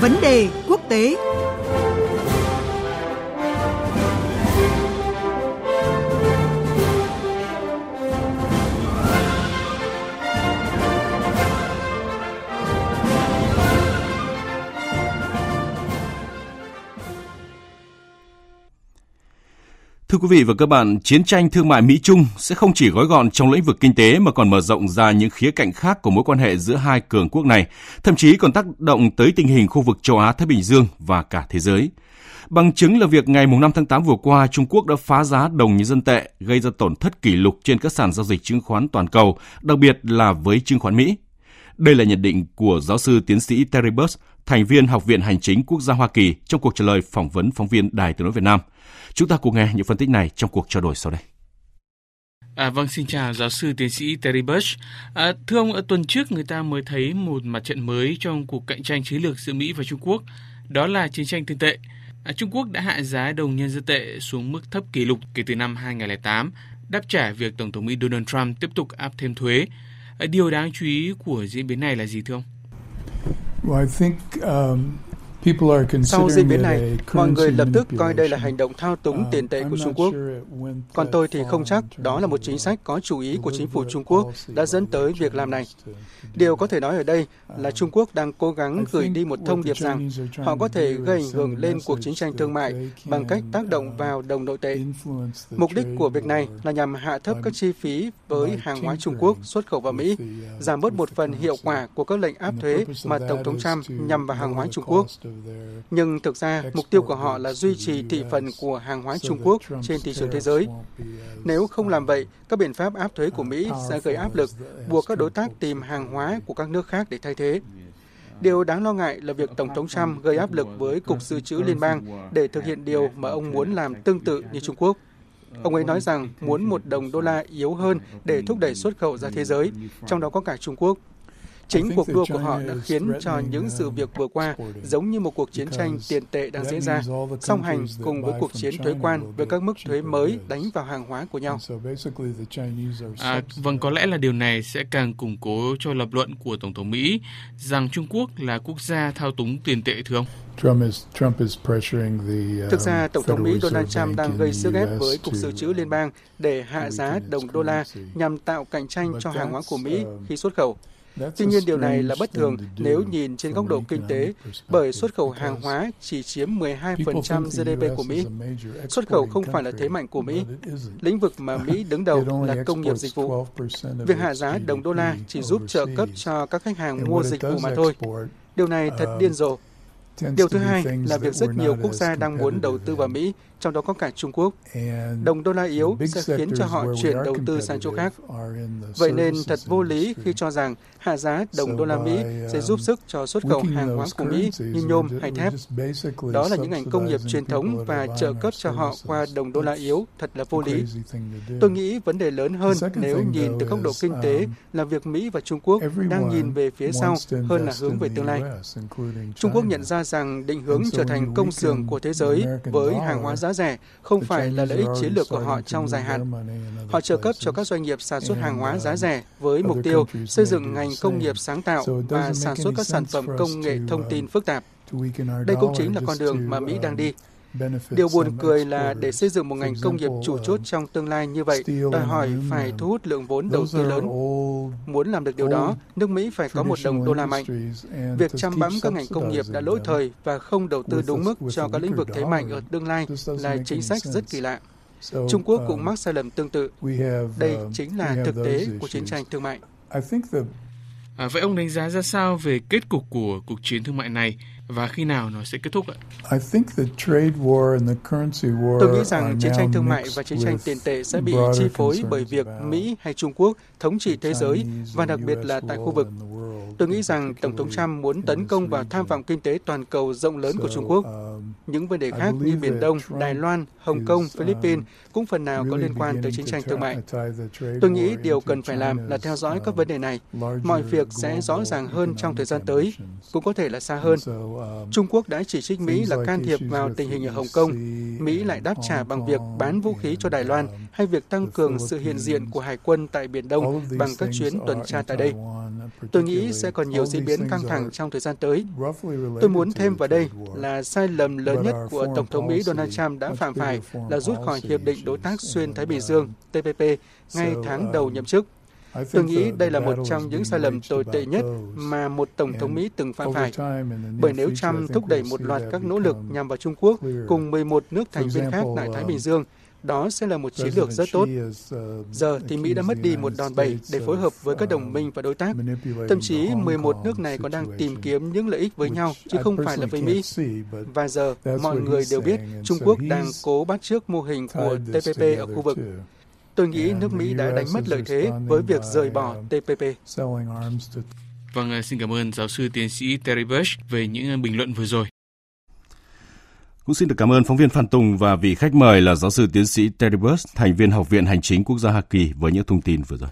Vấn đề quốc tế. Thưa quý vị và các bạn, chiến tranh thương mại Mỹ-Trung sẽ không chỉ gói gọn trong lĩnh vực kinh tế mà còn mở rộng ra những khía cạnh khác của mối quan hệ giữa hai cường quốc này, thậm chí còn tác động tới tình hình khu vực châu Á-Thái Bình Dương và cả thế giới. Bằng chứng là việc ngày 5 tháng 8 vừa qua, Trung Quốc đã phá giá đồng nhân dân tệ, gây ra tổn thất kỷ lục trên các sàn giao dịch chứng khoán toàn cầu, đặc biệt là với chứng khoán Mỹ. Đây là nhận định của giáo sư tiến sĩ Terry Burst, thành viên Học viện Hành chính Quốc gia Hoa Kỳ trong cuộc trả lời phỏng vấn phóng viên Đài Tiếng nói Việt Nam. Chúng ta cùng nghe những phân tích này trong cuộc trao đổi sau đây. À, vâng, xin chào giáo sư tiến sĩ Terry Bush. À, thưa ông, tuần trước người ta mới thấy một mặt trận mới trong cuộc cạnh tranh chiến lược giữa Mỹ và Trung Quốc, đó là chiến tranh tiền tệ. À, Trung Quốc đã hạ giá đồng nhân dân tệ xuống mức thấp kỷ lục kể từ năm 2008, đáp trả việc Tổng thống Mỹ Donald Trump tiếp tục áp thêm thuế. Điều đáng chú ý của diễn biến này là gì thưa ông? Well, I think um, sau diễn biến này, mọi người lập tức coi đây là hành động thao túng uh, tiền tệ của Trung Quốc. Còn tôi thì không chắc đó là một chính sách có chủ ý của chính phủ Trung Quốc đã dẫn tới việc làm này. Điều có thể nói ở đây là Trung Quốc đang cố gắng gửi đi một thông điệp rằng họ có thể gây ảnh hưởng lên cuộc chiến tranh thương mại bằng cách tác động vào đồng nội tệ. Mục đích của việc này là nhằm hạ thấp các chi phí với hàng hóa Trung Quốc xuất khẩu vào Mỹ, giảm bớt một phần hiệu quả của các lệnh áp thuế mà Tổng thống Trump nhằm vào hàng hóa Trung Quốc. Nhưng thực ra, mục tiêu của họ là duy trì thị phần của hàng hóa Trung Quốc trên thị trường thế giới. Nếu không làm vậy, các biện pháp áp thuế của Mỹ sẽ gây áp lực, buộc các đối tác tìm hàng hóa của các nước khác để thay thế. Điều đáng lo ngại là việc Tổng thống Trump gây áp lực với Cục Dự trữ Liên bang để thực hiện điều mà ông muốn làm tương tự như Trung Quốc. Ông ấy nói rằng muốn một đồng đô la yếu hơn để thúc đẩy xuất khẩu ra thế giới, trong đó có cả Trung Quốc. Chính cuộc đua của họ đã khiến cho những sự việc vừa qua giống như một cuộc chiến tranh tiền tệ đang diễn ra, song hành cùng với cuộc chiến thuế quan với các mức thuế mới đánh vào hàng hóa của nhau. À, vâng, có lẽ là điều này sẽ càng củng cố cho lập luận của Tổng thống Mỹ rằng Trung Quốc là quốc gia thao túng tiền tệ thưa ông. Thực ra, Tổng thống Mỹ Donald Trump đang gây sức ép với Cục Dự trữ Liên bang để hạ giá đồng đô la nhằm tạo cạnh tranh cho hàng hóa của Mỹ khi xuất khẩu. Tuy nhiên điều này là bất thường nếu nhìn trên góc độ kinh tế, bởi xuất khẩu hàng hóa chỉ chiếm 12% GDP của Mỹ. Xuất khẩu không phải là thế mạnh của Mỹ. Lĩnh vực mà Mỹ đứng đầu là công nghiệp dịch vụ. Việc hạ giá đồng đô la chỉ giúp trợ cấp cho các khách hàng mua dịch vụ mà thôi. Điều này thật điên rồ. Điều thứ hai là việc rất nhiều quốc gia đang muốn đầu tư vào Mỹ, trong đó có cả Trung Quốc. Đồng đô la yếu sẽ khiến cho họ chuyển đầu tư sang chỗ khác. Vậy nên thật vô lý khi cho rằng hạ giá đồng đô la Mỹ sẽ giúp sức cho xuất khẩu hàng hóa của Mỹ như nhôm hay thép. Đó là những ngành công nghiệp truyền thống và trợ cấp cho họ qua đồng đô la yếu thật là vô lý. Tôi nghĩ vấn đề lớn hơn nếu nhìn từ góc độ kinh tế là việc Mỹ và Trung Quốc đang nhìn về phía sau hơn là hướng về tương lai. Trung Quốc nhận ra rằng định hướng trở thành công xưởng của thế giới với hàng hóa giá rẻ không phải là lợi ích chiến lược của họ trong dài hạn. Họ trợ cấp cho các doanh nghiệp sản xuất hàng hóa giá rẻ với mục tiêu xây dựng ngành công nghiệp sáng tạo và sản xuất các sản phẩm công nghệ thông tin phức tạp. Đây cũng chính là con đường mà Mỹ đang đi. Điều buồn cười là để xây dựng một ngành công nghiệp chủ chốt trong tương lai như vậy, đòi hỏi phải thu hút lượng vốn đầu tư lớn. Muốn làm được điều đó, nước Mỹ phải có một đồng đô la mạnh. Việc chăm bẵm các ngành công nghiệp đã lỗi thời và không đầu tư đúng mức cho các lĩnh vực thế mạnh ở tương lai là chính sách rất kỳ lạ. Trung Quốc cũng mắc sai lầm tương tự. Đây chính là thực tế của chiến tranh thương mại. À, vậy ông đánh giá ra sao về kết cục của cuộc chiến thương mại này và khi nào nó sẽ kết thúc ạ? Tôi nghĩ rằng chiến tranh thương mại và chiến tranh tiền tệ sẽ bị chi phối bởi việc Mỹ hay Trung Quốc thống trị thế giới và đặc biệt là tại khu vực. Tôi nghĩ rằng Tổng thống Trump muốn tấn công vào tham vọng kinh tế toàn cầu rộng lớn của Trung Quốc. Um, Những vấn đề khác như Biển Đông, Đài Loan, Hồng Kông, um, Philippines cũng phần nào có liên quan tới chiến tranh thương mại. Tôi nghĩ điều cần phải làm là theo dõi các vấn đề này. Mọi việc sẽ rõ ràng hơn trong thời gian tới, cũng có thể là xa hơn. Um, Trung Quốc đã chỉ trích Mỹ là can thiệp vào tình hình ở Hồng Kông. Mỹ lại đáp trả bằng việc bán vũ khí cho Đài Loan hay việc tăng cường sự hiện diện của Hải quân tại Biển Đông bằng các chuyến tuần tra tại đây. Tôi nghĩ sẽ còn nhiều diễn biến căng thẳng trong thời gian tới. Tôi muốn thêm vào đây là sai lầm lớn nhất của Tổng thống Mỹ Donald Trump đã phạm phải là rút khỏi Hiệp định Đối tác Xuyên Thái Bình Dương, TPP, ngay tháng đầu nhậm chức. Tôi nghĩ đây là một trong những sai lầm tồi tệ nhất mà một Tổng thống Mỹ từng phạm phải. Bởi nếu Trump thúc đẩy một loạt các nỗ lực nhằm vào Trung Quốc cùng 11 nước thành viên khác tại Thái Bình Dương, đó sẽ là một chiến lược rất tốt. Giờ thì Mỹ đã mất đi một đòn bẩy để phối hợp với các đồng minh và đối tác. Thậm chí 11 nước này còn đang tìm kiếm những lợi ích với nhau, chứ không phải là với Mỹ. Và giờ, mọi người đều biết Trung Quốc đang cố bắt chước mô hình của TPP ở khu vực. Tôi nghĩ nước Mỹ đã đánh mất lợi thế với việc rời bỏ TPP. Vâng, xin cảm ơn giáo sư tiến sĩ Terry Bush về những bình luận vừa rồi. Cũng xin được cảm ơn phóng viên Phan Tùng và vị khách mời là giáo sư tiến sĩ Terry Burst, thành viên Học viện Hành chính Quốc gia Hoa Kỳ với những thông tin vừa rồi.